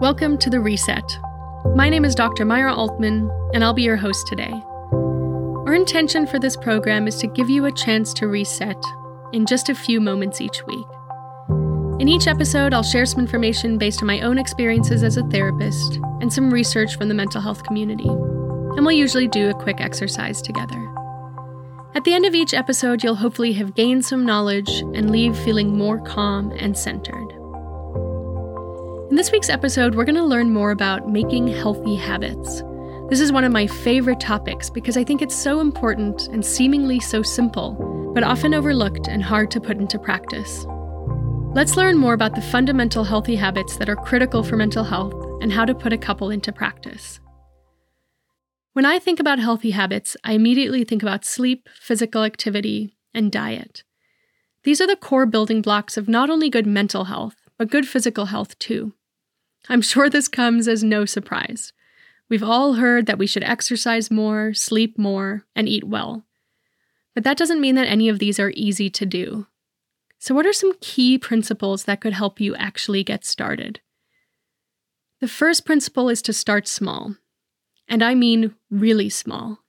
Welcome to The Reset. My name is Dr. Myra Altman, and I'll be your host today. Our intention for this program is to give you a chance to reset in just a few moments each week. In each episode, I'll share some information based on my own experiences as a therapist and some research from the mental health community. And we'll usually do a quick exercise together. At the end of each episode, you'll hopefully have gained some knowledge and leave feeling more calm and centered. In this week's episode, we're going to learn more about making healthy habits. This is one of my favorite topics because I think it's so important and seemingly so simple, but often overlooked and hard to put into practice. Let's learn more about the fundamental healthy habits that are critical for mental health and how to put a couple into practice. When I think about healthy habits, I immediately think about sleep, physical activity, and diet. These are the core building blocks of not only good mental health, but good physical health too. I'm sure this comes as no surprise. We've all heard that we should exercise more, sleep more, and eat well. But that doesn't mean that any of these are easy to do. So, what are some key principles that could help you actually get started? The first principle is to start small, and I mean really small.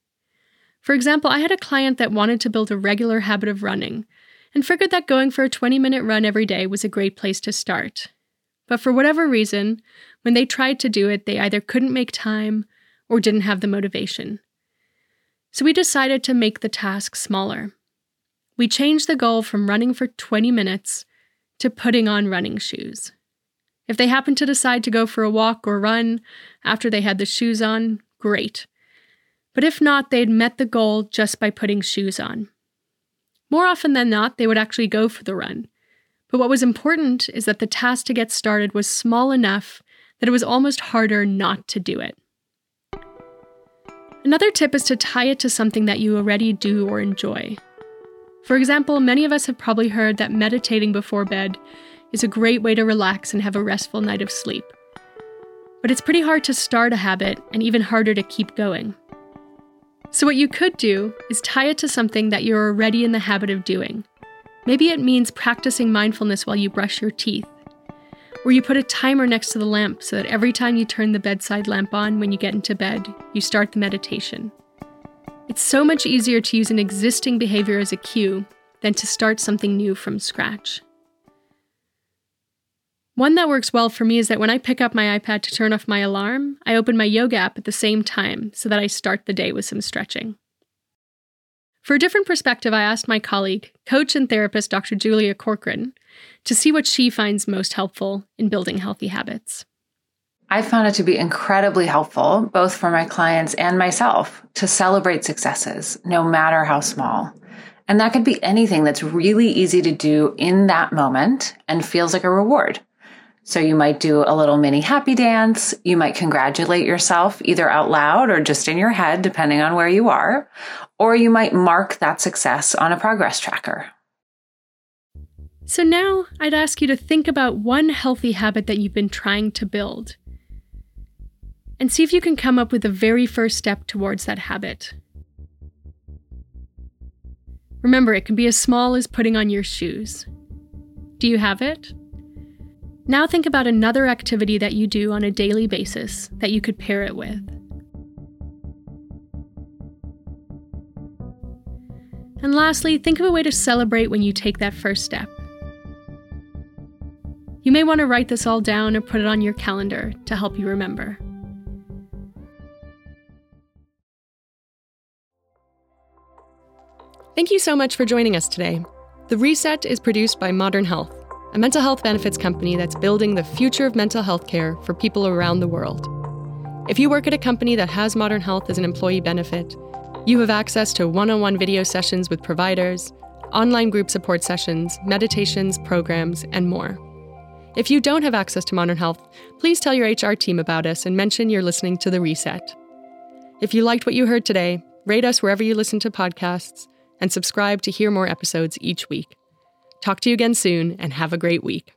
For example, I had a client that wanted to build a regular habit of running and figured that going for a 20 minute run every day was a great place to start. But for whatever reason, when they tried to do it, they either couldn't make time or didn't have the motivation. So we decided to make the task smaller. We changed the goal from running for 20 minutes to putting on running shoes. If they happened to decide to go for a walk or run after they had the shoes on, great. But if not, they'd met the goal just by putting shoes on. More often than not, they would actually go for the run. But what was important is that the task to get started was small enough that it was almost harder not to do it. Another tip is to tie it to something that you already do or enjoy. For example, many of us have probably heard that meditating before bed is a great way to relax and have a restful night of sleep. But it's pretty hard to start a habit and even harder to keep going. So, what you could do is tie it to something that you're already in the habit of doing. Maybe it means practicing mindfulness while you brush your teeth. Or you put a timer next to the lamp so that every time you turn the bedside lamp on when you get into bed, you start the meditation. It's so much easier to use an existing behavior as a cue than to start something new from scratch. One that works well for me is that when I pick up my iPad to turn off my alarm, I open my yoga app at the same time so that I start the day with some stretching. For a different perspective, I asked my colleague, coach and therapist Dr. Julia Corcoran, to see what she finds most helpful in building healthy habits. I found it to be incredibly helpful, both for my clients and myself, to celebrate successes, no matter how small. And that could be anything that's really easy to do in that moment and feels like a reward. So you might do a little mini happy dance. You might congratulate yourself either out loud or just in your head, depending on where you are. Or you might mark that success on a progress tracker. So now I'd ask you to think about one healthy habit that you've been trying to build and see if you can come up with the very first step towards that habit. Remember, it can be as small as putting on your shoes. Do you have it? Now think about another activity that you do on a daily basis that you could pair it with. And lastly, think of a way to celebrate when you take that first step. You may want to write this all down or put it on your calendar to help you remember. Thank you so much for joining us today. The Reset is produced by Modern Health, a mental health benefits company that's building the future of mental health care for people around the world. If you work at a company that has Modern Health as an employee benefit, you have access to one on one video sessions with providers, online group support sessions, meditations, programs, and more. If you don't have access to Modern Health, please tell your HR team about us and mention you're listening to The Reset. If you liked what you heard today, rate us wherever you listen to podcasts and subscribe to hear more episodes each week. Talk to you again soon and have a great week.